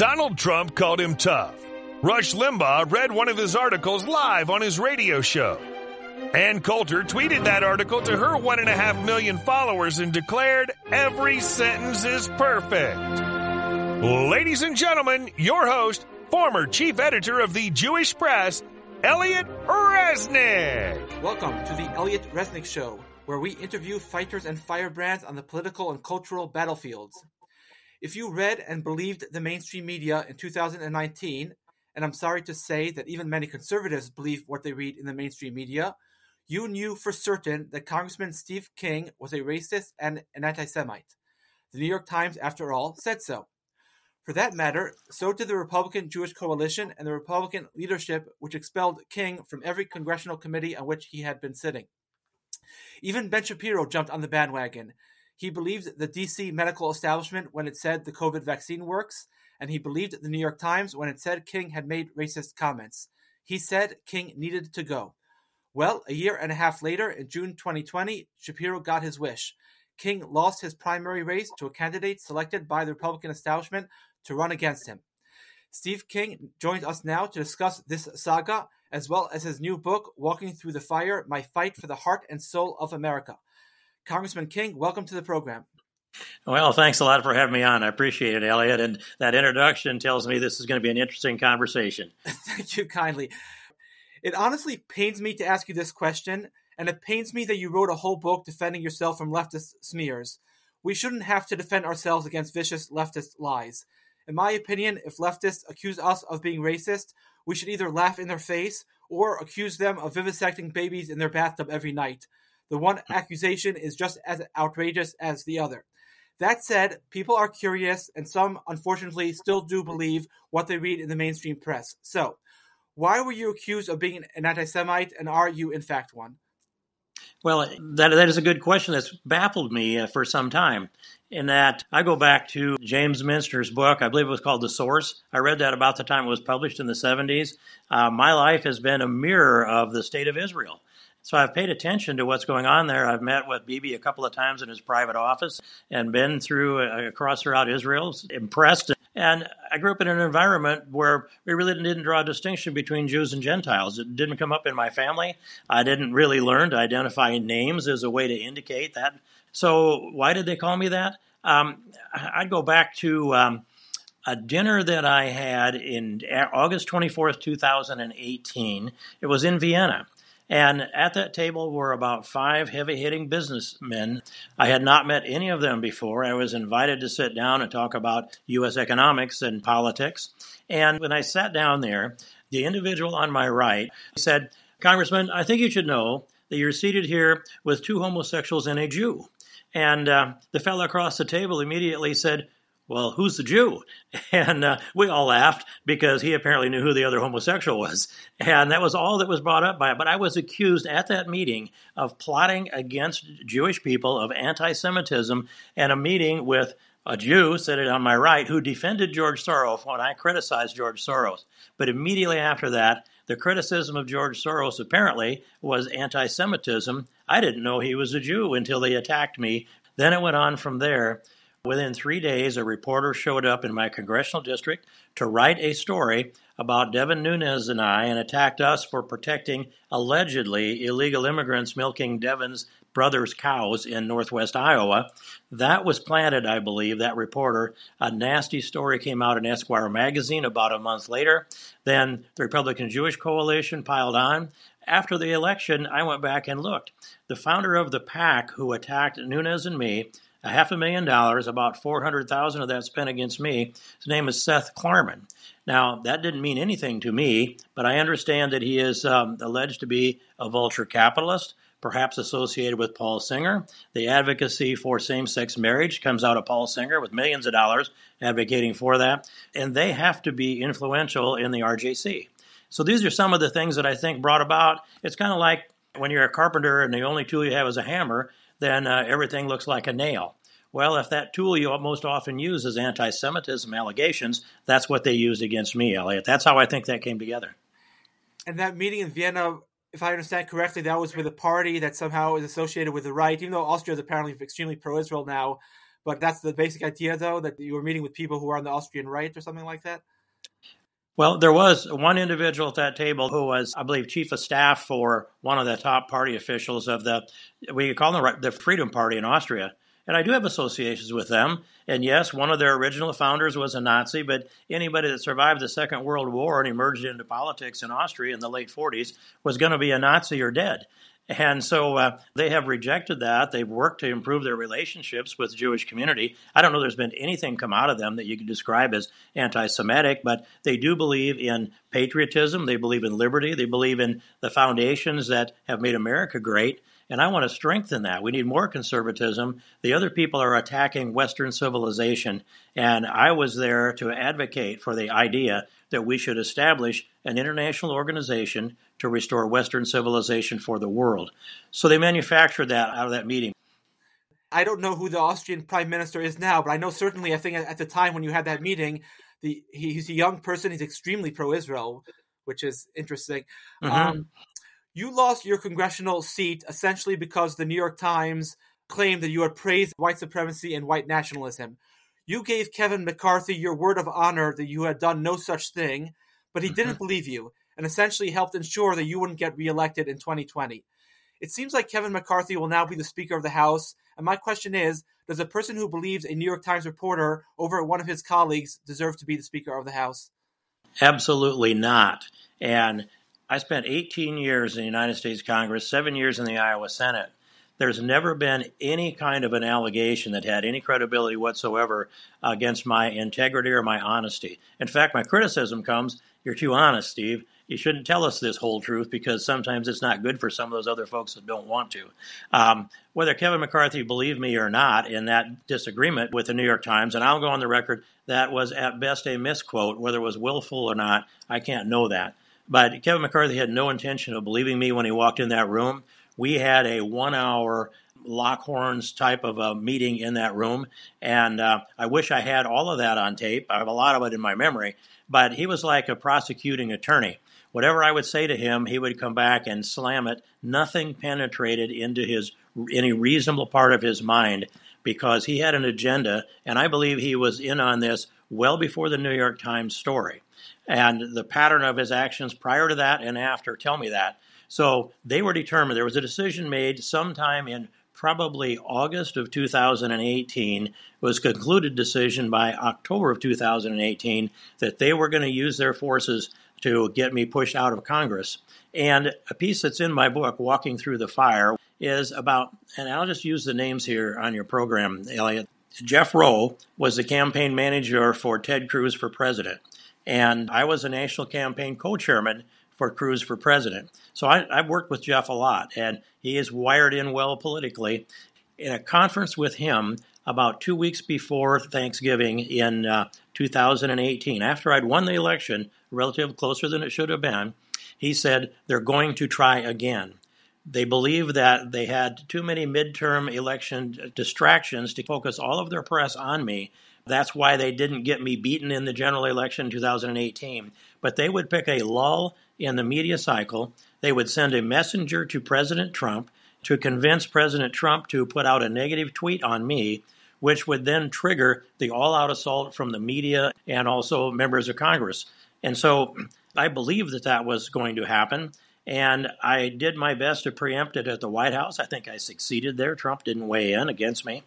Donald Trump called him tough. Rush Limbaugh read one of his articles live on his radio show. Ann Coulter tweeted that article to her one and a half million followers and declared every sentence is perfect. Ladies and gentlemen, your host, former chief editor of the Jewish Press, Elliot Resnick. Welcome to the Elliot Resnick Show, where we interview fighters and firebrands on the political and cultural battlefields. If you read and believed the mainstream media in 2019, and I'm sorry to say that even many conservatives believe what they read in the mainstream media, you knew for certain that Congressman Steve King was a racist and an anti Semite. The New York Times, after all, said so. For that matter, so did the Republican Jewish Coalition and the Republican leadership, which expelled King from every congressional committee on which he had been sitting. Even Ben Shapiro jumped on the bandwagon. He believed the DC medical establishment when it said the COVID vaccine works, and he believed the New York Times when it said King had made racist comments. He said King needed to go. Well, a year and a half later, in June 2020, Shapiro got his wish. King lost his primary race to a candidate selected by the Republican establishment to run against him. Steve King joins us now to discuss this saga, as well as his new book, Walking Through the Fire My Fight for the Heart and Soul of America. Congressman King, welcome to the program. Well, thanks a lot for having me on. I appreciate it, Elliot. And that introduction tells me this is going to be an interesting conversation. Thank you kindly. It honestly pains me to ask you this question, and it pains me that you wrote a whole book defending yourself from leftist smears. We shouldn't have to defend ourselves against vicious leftist lies. In my opinion, if leftists accuse us of being racist, we should either laugh in their face or accuse them of vivisecting babies in their bathtub every night. The one accusation is just as outrageous as the other. That said, people are curious, and some, unfortunately, still do believe what they read in the mainstream press. So, why were you accused of being an anti Semite, and are you, in fact, one? Well, that, that is a good question that's baffled me uh, for some time. In that, I go back to James Michener's book, I believe it was called The Source. I read that about the time it was published in the 70s. Uh, my life has been a mirror of the state of Israel. So I've paid attention to what's going on there. I've met with Bibi a couple of times in his private office and been through uh, across throughout Israel, impressed. And I grew up in an environment where we really didn't draw a distinction between Jews and Gentiles. It didn't come up in my family. I didn't really learn to identify names as a way to indicate that. So why did they call me that? Um, I'd go back to um, a dinner that I had in August 24th, 2018. It was in Vienna. And at that table were about five heavy hitting businessmen. I had not met any of them before. I was invited to sit down and talk about U.S. economics and politics. And when I sat down there, the individual on my right said, Congressman, I think you should know that you're seated here with two homosexuals and a Jew. And uh, the fellow across the table immediately said, well, who's the Jew? And uh, we all laughed because he apparently knew who the other homosexual was. And that was all that was brought up by it. But I was accused at that meeting of plotting against Jewish people, of anti Semitism, and a meeting with a Jew sitting on my right who defended George Soros when I criticized George Soros. But immediately after that, the criticism of George Soros apparently was anti Semitism. I didn't know he was a Jew until they attacked me. Then it went on from there. Within three days, a reporter showed up in my congressional district to write a story about Devin Nunes and I and attacked us for protecting allegedly illegal immigrants milking Devin's brother's cows in northwest Iowa. That was planted, I believe, that reporter. A nasty story came out in Esquire magazine about a month later. Then the Republican Jewish Coalition piled on. After the election, I went back and looked. The founder of the PAC who attacked Nunes and me a half a million dollars, about 400,000 of that spent against me. His name is Seth Klarman. Now, that didn't mean anything to me, but I understand that he is um, alleged to be a vulture capitalist, perhaps associated with Paul Singer. The advocacy for same sex marriage comes out of Paul Singer with millions of dollars advocating for that, and they have to be influential in the RJC. So these are some of the things that I think brought about. It's kind of like when you're a carpenter and the only tool you have is a hammer, then uh, everything looks like a nail. Well, if that tool you most often use is anti Semitism allegations, that's what they used against me, Elliot. That's how I think that came together. And that meeting in Vienna, if I understand correctly, that was with a party that somehow is associated with the right, even though Austria is apparently extremely pro Israel now. But that's the basic idea, though, that you were meeting with people who are on the Austrian right or something like that? Well, there was one individual at that table who was, I believe, chief of staff for one of the top party officials of the, we call them the Freedom Party in Austria. And I do have associations with them. And yes, one of their original founders was a Nazi, but anybody that survived the Second World War and emerged into politics in Austria in the late 40s was going to be a Nazi or dead. And so uh, they have rejected that. They've worked to improve their relationships with the Jewish community. I don't know there's been anything come out of them that you could describe as anti Semitic, but they do believe in patriotism. They believe in liberty. They believe in the foundations that have made America great. And I want to strengthen that. We need more conservatism. The other people are attacking Western civilization. And I was there to advocate for the idea that we should establish an international organization to restore Western civilization for the world. So they manufactured that out of that meeting. I don't know who the Austrian prime minister is now, but I know certainly, I think at the time when you had that meeting, the he's a young person. He's extremely pro-Israel, which is interesting. Mm-hmm. Um, you lost your congressional seat essentially because the New York Times claimed that you had praised white supremacy and white nationalism. You gave Kevin McCarthy your word of honor that you had done no such thing, but he mm-hmm. didn't believe you and essentially helped ensure that you wouldn't get reelected in 2020. It seems like Kevin McCarthy will now be the Speaker of the House, and my question is Does a person who believes a New York Times reporter over at one of his colleagues deserve to be the Speaker of the House? Absolutely not. And I spent 18 years in the United States Congress, seven years in the Iowa Senate. There's never been any kind of an allegation that had any credibility whatsoever against my integrity or my honesty. In fact, my criticism comes you're too honest, Steve. You shouldn't tell us this whole truth because sometimes it's not good for some of those other folks that don't want to. Um, whether Kevin McCarthy believed me or not in that disagreement with the New York Times, and I'll go on the record, that was at best a misquote. Whether it was willful or not, I can't know that. But Kevin McCarthy had no intention of believing me when he walked in that room. We had a one hour Lockhorns type of a meeting in that room. And uh, I wish I had all of that on tape. I have a lot of it in my memory. But he was like a prosecuting attorney. Whatever I would say to him, he would come back and slam it. Nothing penetrated into his any reasonable part of his mind because he had an agenda, and I believe he was in on this well before the New York Times story and the pattern of his actions prior to that and after tell me that. So they were determined. There was a decision made sometime in probably August of 2018. It was concluded decision by October of 2018 that they were going to use their forces to get me pushed out of Congress. And a piece that's in my book, Walking Through the Fire, is about, and I'll just use the names here on your program, Elliot. Jeff Roe was the campaign manager for Ted Cruz for president. And I was a national campaign co chairman for Cruz for president. So I, have worked with Jeff a lot, and he is wired in well politically. In a conference with him about two weeks before Thanksgiving in uh, 2018, after I'd won the election, relative closer than it should have been, he said they're going to try again. They believe that they had too many midterm election distractions to focus all of their press on me that's why they didn't get me beaten in the general election in 2018. But they would pick a lull in the media cycle. They would send a messenger to President Trump to convince President Trump to put out a negative tweet on me, which would then trigger the all out assault from the media and also members of Congress. And so I believe that that was going to happen. And I did my best to preempt it at the White House. I think I succeeded there. Trump didn't weigh in against me.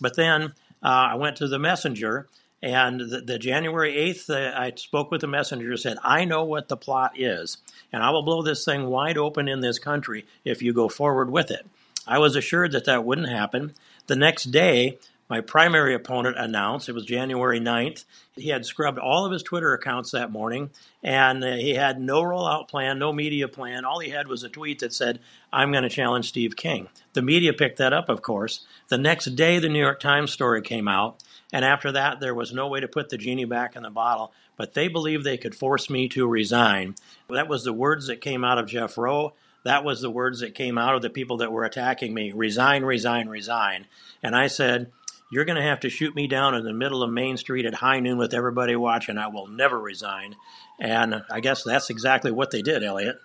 But then uh, I went to the messenger, and the, the January 8th, uh, I spoke with the messenger, said, I know what the plot is, and I will blow this thing wide open in this country if you go forward with it. I was assured that that wouldn't happen. The next day, my primary opponent announced, it was January 9th, he had scrubbed all of his Twitter accounts that morning, and uh, he had no rollout plan, no media plan. All he had was a tweet that said, I'm going to challenge Steve King. The media picked that up, of course. The next day, the New York Times story came out, and after that, there was no way to put the genie back in the bottle, but they believed they could force me to resign. That was the words that came out of Jeff Roe. That was the words that came out of the people that were attacking me resign, resign, resign. And I said, you're going to have to shoot me down in the middle of Main Street at high noon with everybody watching. I will never resign. And I guess that's exactly what they did, Elliot.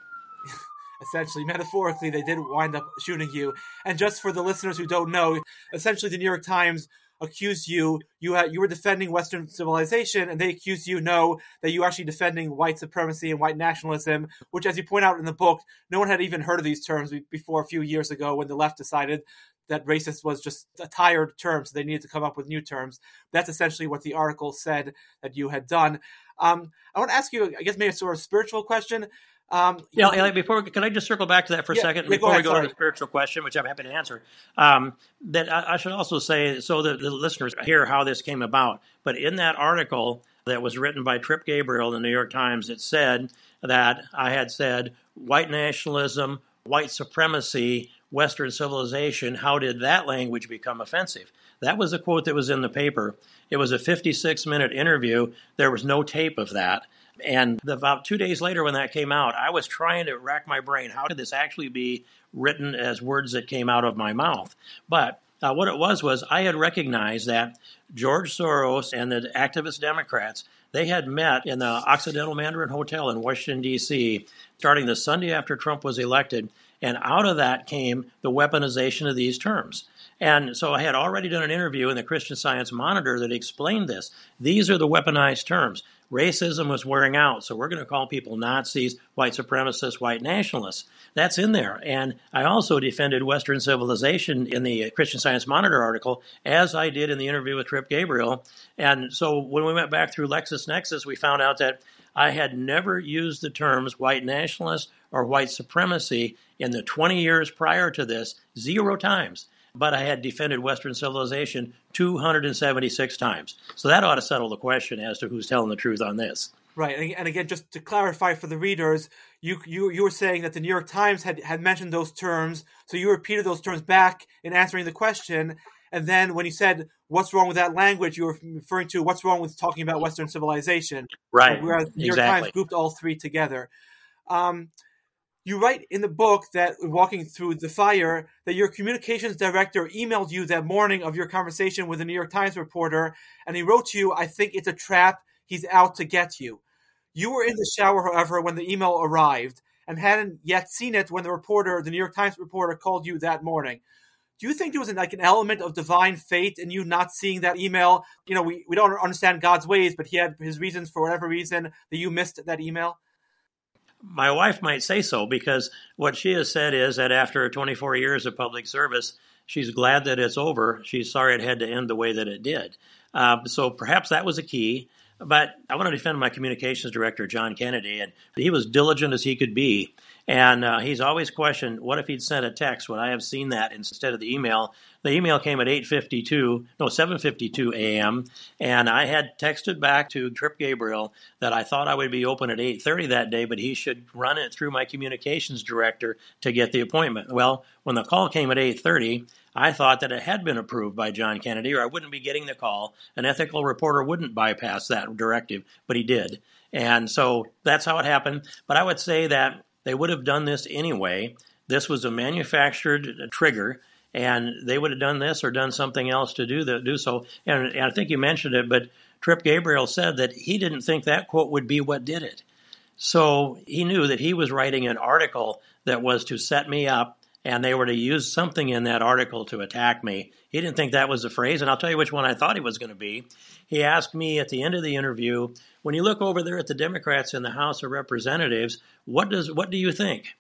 essentially, metaphorically, they did wind up shooting you. And just for the listeners who don't know, essentially, the New York Times accused you you had you were defending Western civilization, and they accused you no that you were actually defending white supremacy and white nationalism, which, as you point out in the book, no one had even heard of these terms before a few years ago when the left decided that racist was just a tired term, so they needed to come up with new terms. That's essentially what the article said that you had done. Um, I want to ask you, I guess, maybe a sort of spiritual question. Um, yeah, yeah, before can I just circle back to that for a yeah, second yeah, before ahead, we go sorry. to the spiritual question, which I'm happy to answer. Um, that I, I, should also say so that the listeners hear how this came about. But in that article that was written by Trip Gabriel in the New York Times, it said that I had said white nationalism, white supremacy, Western civilization. How did that language become offensive? That was a quote that was in the paper. It was a 56 minute interview. There was no tape of that. And about two days later, when that came out, I was trying to rack my brain. How could this actually be written as words that came out of my mouth? But uh, what it was was I had recognized that George Soros and the activist Democrats they had met in the Occidental Mandarin Hotel in Washington D.C. starting the Sunday after Trump was elected, and out of that came the weaponization of these terms. And so I had already done an interview in the Christian Science Monitor that explained this. These are the weaponized terms. Racism was wearing out, so we're going to call people Nazis, white supremacists, white nationalists. That's in there. And I also defended Western civilization in the Christian Science Monitor article, as I did in the interview with Trip Gabriel. And so when we went back through LexisNexis, we found out that I had never used the terms white nationalist or white supremacy in the 20 years prior to this, zero times but I had defended Western civilization 276 times. So that ought to settle the question as to who's telling the truth on this. Right, and again, just to clarify for the readers, you you you were saying that the New York Times had had mentioned those terms, so you repeated those terms back in answering the question, and then when you said what's wrong with that language, you were referring to what's wrong with talking about Western civilization. Right. Whereas the New exactly. York Times grouped all three together. Um, you write in the book that walking through the fire that your communications director emailed you that morning of your conversation with a New York Times reporter, and he wrote to you, "I think it's a trap. He's out to get you." You were in the shower, however, when the email arrived, and hadn't yet seen it when the reporter, the New York Times reporter, called you that morning. Do you think there was an, like an element of divine fate in you not seeing that email? You know, we, we don't understand God's ways, but He had His reasons for whatever reason that you missed that email my wife might say so because what she has said is that after 24 years of public service, she's glad that it's over. She's sorry it had to end the way that it did. Uh, so perhaps that was a key. But I want to defend my communications director, John Kennedy, and he was diligent as he could be. And uh, he's always questioned, what if he'd sent a text? Would I have seen that instead of the email? The email came at 8:52, no 7:52 a.m. and I had texted back to Trip Gabriel that I thought I would be open at 8:30 that day, but he should run it through my communications director to get the appointment. Well, when the call came at 8:30, I thought that it had been approved by John Kennedy, or I wouldn't be getting the call. An ethical reporter wouldn't bypass that directive, but he did. And so that's how it happened. But I would say that they would have done this anyway. This was a manufactured trigger, and they would have done this or done something else to do that, do so. And, and I think you mentioned it, but Trip Gabriel said that he didn't think that quote would be what did it. So he knew that he was writing an article that was to set me up, and they were to use something in that article to attack me. He didn't think that was the phrase, and I'll tell you which one I thought he was going to be. He asked me at the end of the interview, when you look over there at the Democrats in the House of Representatives, what does what do you think?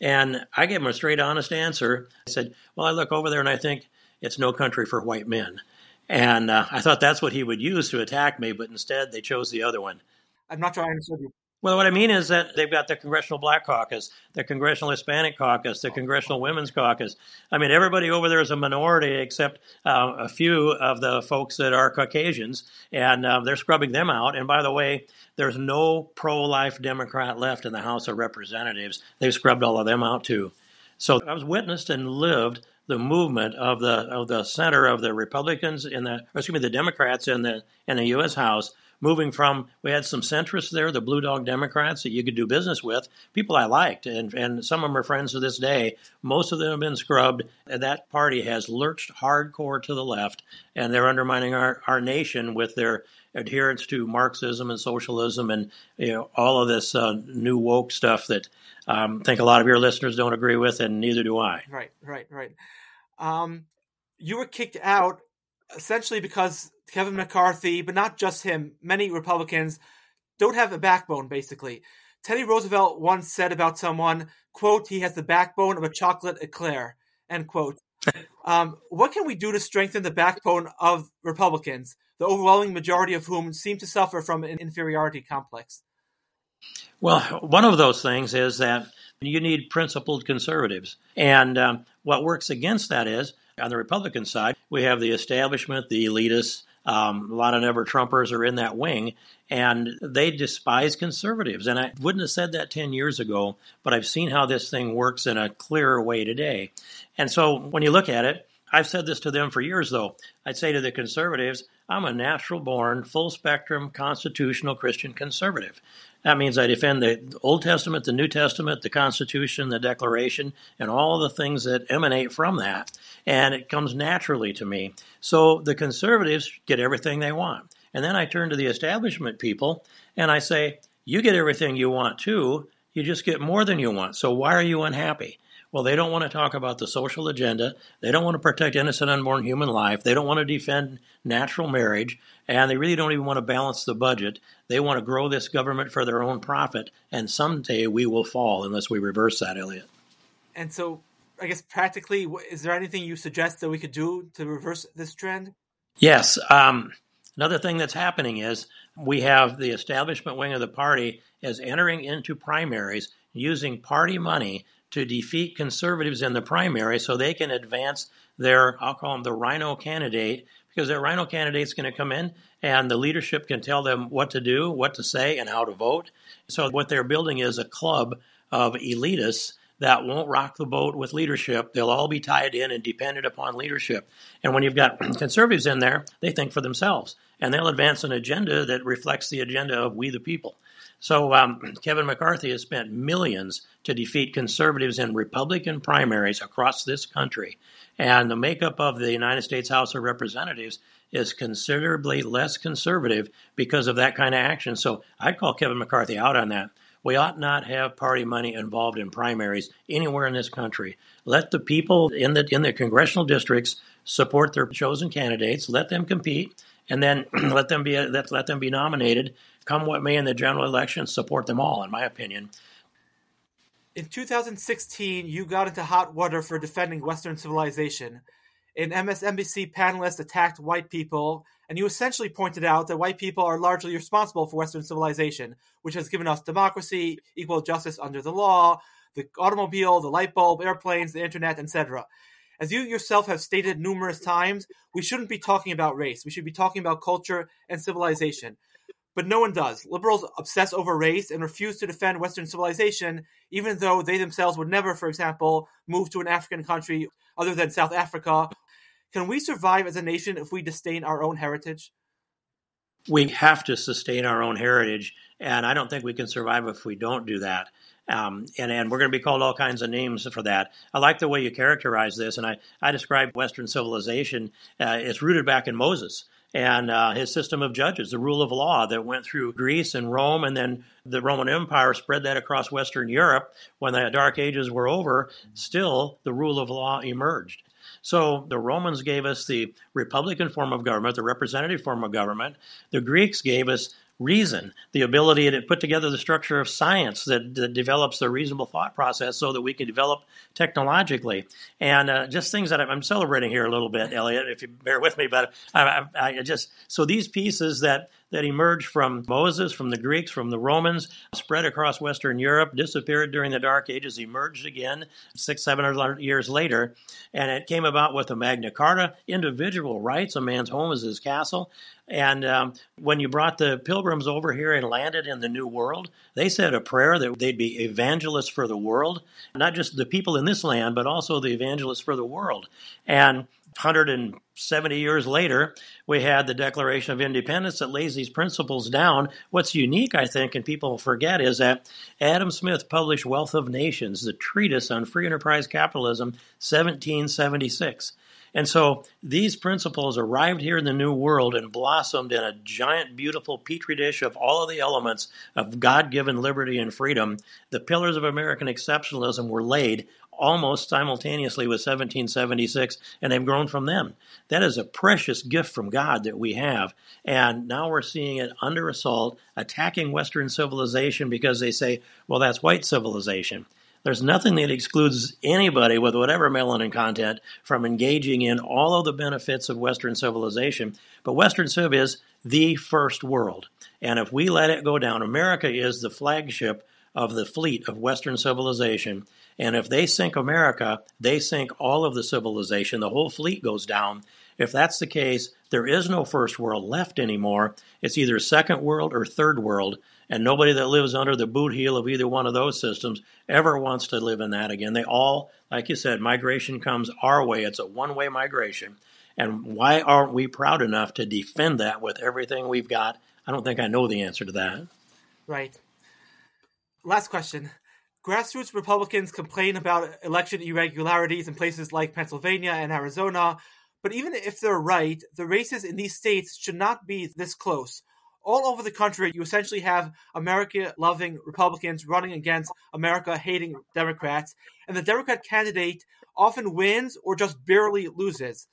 And I gave him a straight, honest answer. I said, Well, I look over there and I think it's no country for white men. And uh, I thought that's what he would use to attack me, but instead they chose the other one. I'm not sure I understood you. Well, what I mean is that they've got the Congressional Black Caucus, the Congressional Hispanic Caucus, the Congressional Women's Caucus. I mean, everybody over there is a minority except uh, a few of the folks that are Caucasians, and uh, they're scrubbing them out. And by the way, there's no pro life Democrat left in the House of Representatives. They've scrubbed all of them out too. So I was witnessed and lived the movement of the of the center of the Republicans in the excuse me the Democrats in the in the U.S. House moving from we had some centrists there, the Blue Dog Democrats that you could do business with, people I liked, and and some of them are friends to this day. Most of them have been scrubbed. And that party has lurched hardcore to the left, and they're undermining our our nation with their adherence to Marxism and socialism and you know all of this uh, new woke stuff that um, I think a lot of your listeners don't agree with, and neither do I. Right, right, right. Um, you were kicked out essentially because Kevin McCarthy, but not just him, many Republicans don't have a backbone, basically. Teddy Roosevelt once said about someone, quote, he has the backbone of a chocolate eclair, end quote. um, what can we do to strengthen the backbone of Republicans, the overwhelming majority of whom seem to suffer from an inferiority complex? Well, one of those things is that you need principled conservatives. And um, what works against that is, on the Republican side, we have the establishment, the elitists, um, a lot of never Trumpers are in that wing, and they despise conservatives. And I wouldn't have said that 10 years ago, but I've seen how this thing works in a clearer way today. And so when you look at it, I've said this to them for years, though. I'd say to the conservatives, I'm a natural born, full spectrum, constitutional Christian conservative. That means I defend the Old Testament, the New Testament, the Constitution, the Declaration, and all the things that emanate from that. And it comes naturally to me. So the conservatives get everything they want. And then I turn to the establishment people and I say, You get everything you want too. You just get more than you want. So why are you unhappy? Well, they don't want to talk about the social agenda. They don't want to protect innocent unborn human life. They don't want to defend natural marriage. And they really don't even want to balance the budget. They want to grow this government for their own profit. And someday we will fall unless we reverse that, Elliot. And so, I guess practically, is there anything you suggest that we could do to reverse this trend? Yes. Um, another thing that's happening is we have the establishment wing of the party as entering into primaries using party money to defeat conservatives in the primary so they can advance their, I'll call them the RINO candidate, because their RINO candidate's going to come in and the leadership can tell them what to do, what to say, and how to vote. So what they're building is a club of elitists that won't rock the boat with leadership. They'll all be tied in and dependent upon leadership. And when you've got conservatives in there, they think for themselves and they'll advance an agenda that reflects the agenda of we the people. So um, Kevin McCarthy has spent millions to defeat conservatives in Republican primaries across this country. And the makeup of the United States House of Representatives is considerably less conservative because of that kind of action. So I'd call Kevin McCarthy out on that. We ought not have party money involved in primaries anywhere in this country. Let the people in the in the congressional districts support their chosen candidates. Let them compete, and then let them be let, let them be nominated come what may in the general election, support them all, in my opinion. In 2016, you got into hot water for defending Western civilization. An MSNBC panelist attacked white people, and you essentially pointed out that white people are largely responsible for Western civilization, which has given us democracy, equal justice under the law, the automobile, the light bulb, airplanes, the internet, etc. As you yourself have stated numerous times, we shouldn't be talking about race. We should be talking about culture and civilization but no one does. Liberals obsess over race and refuse to defend Western civilization, even though they themselves would never, for example, move to an African country other than South Africa. Can we survive as a nation if we disdain our own heritage? We have to sustain our own heritage, and I don't think we can survive if we don't do that. Um, and, and we're going to be called all kinds of names for that. I like the way you characterize this, and I, I describe Western civilization. Uh, it's rooted back in Moses and uh, his system of judges, the rule of law that went through Greece and Rome, and then the Roman Empire spread that across Western Europe. When the Dark Ages were over, still the rule of law emerged. So the Romans gave us the republican form of government, the representative form of government. The Greeks gave us reason, the ability to put together the structure of science that, that develops the reasonable thought process so that we can develop technologically. And uh, just things that I'm celebrating here a little bit, Elliot, if you bear with me, but I, I, I just, so these pieces that that emerged from Moses, from the Greeks, from the Romans, spread across Western Europe, disappeared during the Dark Ages, emerged again six, seven hundred years later. And it came about with the Magna Carta, individual rights. A man's home is his castle. And um, when you brought the pilgrims over here and landed in the New World, they said a prayer that they'd be evangelists for the world, not just the people in this land, but also the evangelists for the world. And 170 years later, we had the Declaration of Independence that lays these principles down. What's unique, I think, and people forget, is that Adam Smith published Wealth of Nations, the treatise on free enterprise capitalism, 1776. And so these principles arrived here in the New World and blossomed in a giant, beautiful petri dish of all of the elements of God given liberty and freedom. The pillars of American exceptionalism were laid almost simultaneously with 1776, and they've grown from them. That is a precious gift from God that we have. And now we're seeing it under assault, attacking Western civilization because they say, well, that's white civilization. There's nothing that excludes anybody with whatever melanin content from engaging in all of the benefits of Western civilization. But Western Civ is the first world. And if we let it go down, America is the flagship of the fleet of Western civilization. And if they sink America, they sink all of the civilization. The whole fleet goes down. If that's the case, there is no first world left anymore. It's either second world or third world. And nobody that lives under the boot heel of either one of those systems ever wants to live in that again. They all, like you said, migration comes our way. It's a one way migration. And why aren't we proud enough to defend that with everything we've got? I don't think I know the answer to that. Right. Last question. Grassroots Republicans complain about election irregularities in places like Pennsylvania and Arizona, but even if they're right, the races in these states should not be this close all over the country, you essentially have America loving Republicans running against America hating Democrats, and the Democrat candidate often wins or just barely loses.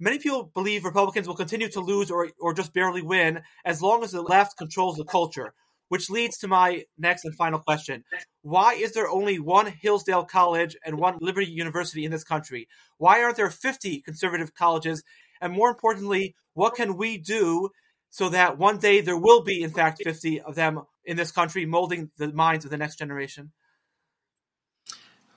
Many people believe Republicans will continue to lose or, or just barely win as long as the left controls the culture, which leads to my next and final question. Why is there only one Hillsdale College and one Liberty University in this country? Why aren't there 50 conservative colleges? And more importantly, what can we do so that one day there will be, in fact, 50 of them in this country molding the minds of the next generation?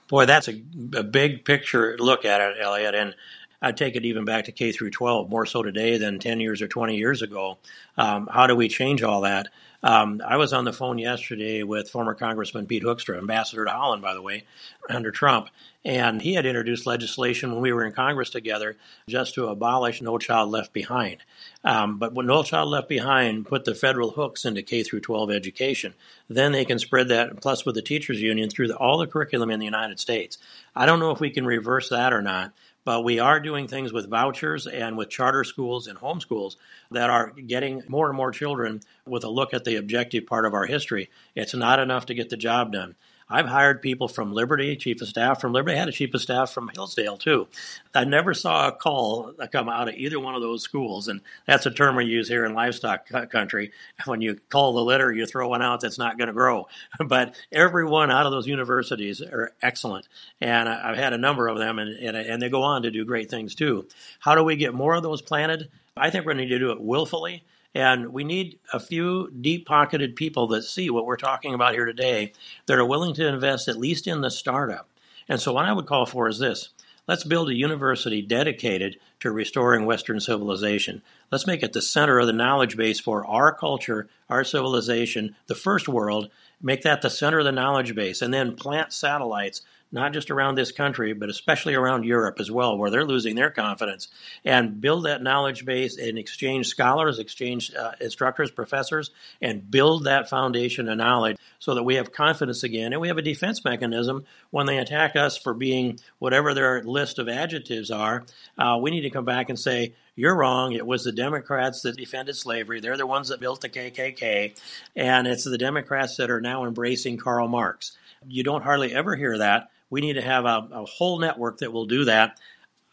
Boy, that's a, a big picture look at it, Elliot. And I take it even back to K through 12, more so today than 10 years or 20 years ago. Um, how do we change all that? Um, I was on the phone yesterday with former Congressman Pete Hoekstra, ambassador to Holland, by the way, under Trump. And he had introduced legislation when we were in Congress together just to abolish No Child Left Behind. Um, but when No Child Left Behind put the federal hooks into K through 12 education, then they can spread that, plus with the teachers union, through the, all the curriculum in the United States. I don't know if we can reverse that or not, but we are doing things with vouchers and with charter schools and homeschools that are getting more and more children with a look at the objective part of our history. It's not enough to get the job done. I've hired people from Liberty, chief of staff from Liberty. I had a chief of staff from Hillsdale too. I never saw a call come out of either one of those schools, and that's a term we use here in livestock country. When you call the litter, you throw one out that's not going to grow. But every one out of those universities are excellent, and I've had a number of them, and, and, and they go on to do great things too. How do we get more of those planted? I think we're going to need to do it willfully and we need a few deep pocketed people that see what we're talking about here today that are willing to invest at least in the startup. And so, what I would call for is this let's build a university dedicated to restoring Western civilization. Let's make it the center of the knowledge base for our culture, our civilization, the first world. Make that the center of the knowledge base, and then plant satellites not just around this country, but especially around Europe as well, where they're losing their confidence, and build that knowledge base and exchange scholars, exchange uh, instructors, professors, and build that foundation of knowledge so that we have confidence again and we have a defense mechanism when they attack us for being whatever their list of adjectives are. Uh, we need to come back and say, you're wrong. It was the Democrats that defended slavery. They're the ones that built the KKK. And it's the Democrats that are now embracing Karl Marx. You don't hardly ever hear that we need to have a, a whole network that will do that.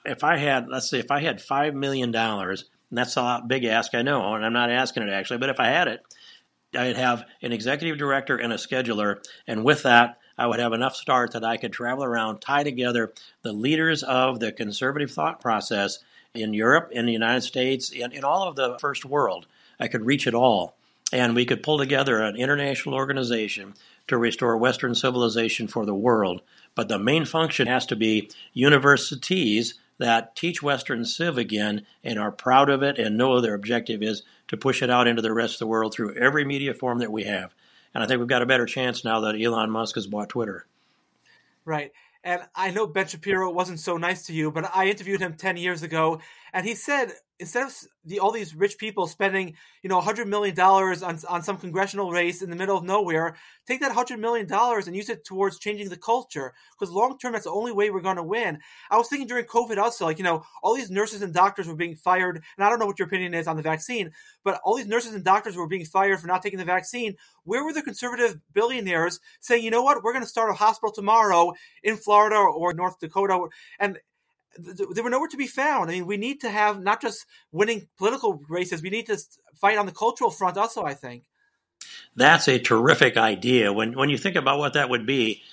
If I had, let's say, if I had $5 million, and that's a big ask, I know, and I'm not asking it actually, but if I had it, I'd have an executive director and a scheduler, and with that, I would have enough start that I could travel around, tie together the leaders of the conservative thought process in Europe, in the United States, in, in all of the first world. I could reach it all. And we could pull together an international organization to restore Western civilization for the world. But the main function has to be universities that teach Western Civ again and are proud of it and know their objective is to push it out into the rest of the world through every media form that we have. And I think we've got a better chance now that Elon Musk has bought Twitter. Right. And I know Ben Shapiro wasn't so nice to you, but I interviewed him 10 years ago, and he said instead of the, all these rich people spending, you know, hundred million dollars on on some congressional race in the middle of nowhere, take that hundred million dollars and use it towards changing the culture. Because long term, that's the only way we're going to win. I was thinking during COVID also, like you know, all these nurses and doctors were being fired, and I don't know what your opinion is on the vaccine, but all these nurses and doctors were being fired for not taking the vaccine. Where were the conservative billionaires saying, you know what, we're going to start a hospital tomorrow in Florida or North Dakota, and they were nowhere to be found. I mean, we need to have not just winning political races, we need to fight on the cultural front also, I think. That's a terrific idea. When, when you think about what that would be,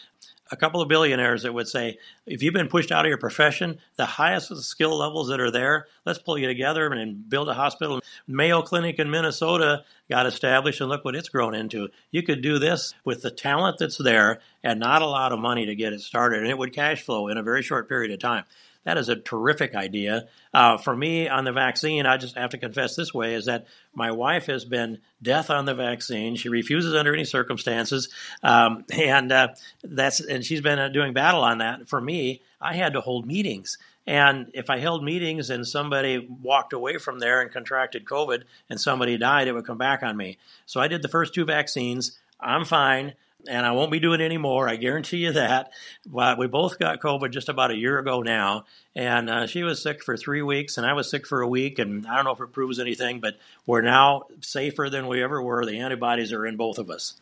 a couple of billionaires that would say, if you've been pushed out of your profession, the highest of the skill levels that are there, let's pull you together and build a hospital. Mayo Clinic in Minnesota got established, and look what it's grown into. You could do this with the talent that's there and not a lot of money to get it started, and it would cash flow in a very short period of time. That is a terrific idea. Uh, for me, on the vaccine, I just have to confess this way: is that my wife has been death on the vaccine. She refuses under any circumstances, um, and uh, that's and she's been uh, doing battle on that. For me, I had to hold meetings. And if I held meetings and somebody walked away from there and contracted COVID and somebody died, it would come back on me. So I did the first two vaccines. I'm fine and I won't be doing it anymore. I guarantee you that. But we both got COVID just about a year ago now, and uh, she was sick for three weeks, and I was sick for a week. And I don't know if it proves anything, but we're now safer than we ever were. The antibodies are in both of us.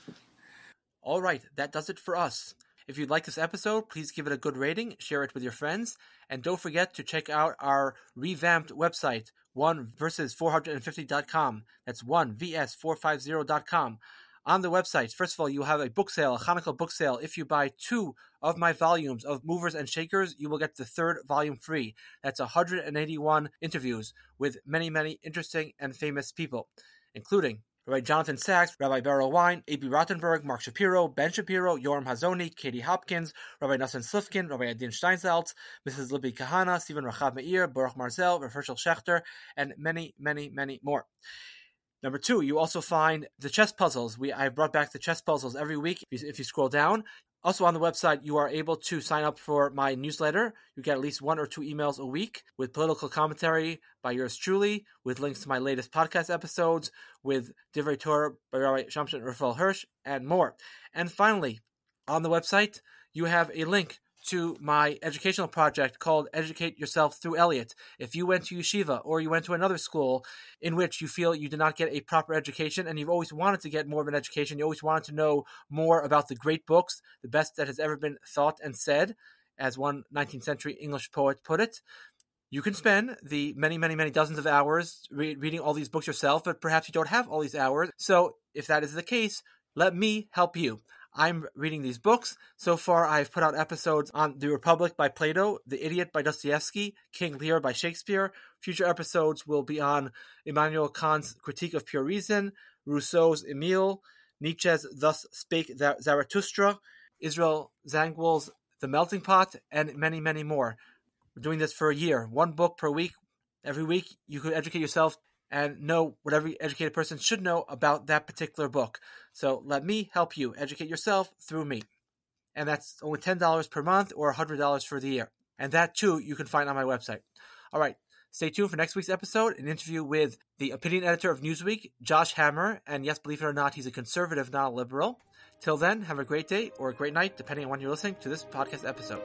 All right, that does it for us. If you like this episode, please give it a good rating, share it with your friends, and don't forget to check out our revamped website, one versus 450.com. That's one vs450.com on the website. First of all, you'll have a book sale, a Hanukkah book sale. If you buy two of my volumes of Movers and Shakers, you will get the third volume free. That's 181 interviews with many, many interesting and famous people, including Rabbi Jonathan Sacks, Rabbi Berel Wein, A.B. Rottenberg, Mark Shapiro, Ben Shapiro, Yoram Hazony, Katie Hopkins, Rabbi Nassim Slifkin, Rabbi Adin Steinsaltz, Mrs. Libby Kahane, Sivan Rahav Meir, Baruch Marzel, Rav Hershel Schachter, and many, many, many more. Number two, you also find the chess puzzles. We I brought back the chess puzzles every week. If you, if you scroll down, also on the website, you are able to sign up for my newsletter. You get at least one or two emails a week with political commentary by yours truly, with links to my latest podcast episodes, with Divrei Torah by Rabbi Shamshin Raphael Hirsch, and more. And finally, on the website, you have a link to my educational project called Educate Yourself Through Elliot. If you went to yeshiva or you went to another school in which you feel you did not get a proper education and you've always wanted to get more of an education, you always wanted to know more about the great books, the best that has ever been thought and said, as one 19th century English poet put it, you can spend the many, many, many dozens of hours re- reading all these books yourself, but perhaps you don't have all these hours. So, if that is the case, let me help you. I'm reading these books. So far, I've put out episodes on The Republic by Plato, The Idiot by Dostoevsky, King Lear by Shakespeare. Future episodes will be on Immanuel Kant's Critique of Pure Reason, Rousseau's Emile, Nietzsche's Thus Spake Zarathustra, Israel Zangwill's The Melting Pot, and many, many more. We're doing this for a year, one book per week. Every week, you could educate yourself and know what every educated person should know about that particular book. So let me help you educate yourself through me. And that's only $10 per month or $100 for the year. And that too you can find on my website. All right. Stay tuned for next week's episode, an interview with the opinion editor of Newsweek, Josh Hammer. And yes, believe it or not, he's a conservative, not a liberal. Till then, have a great day or a great night, depending on when you're listening to this podcast episode.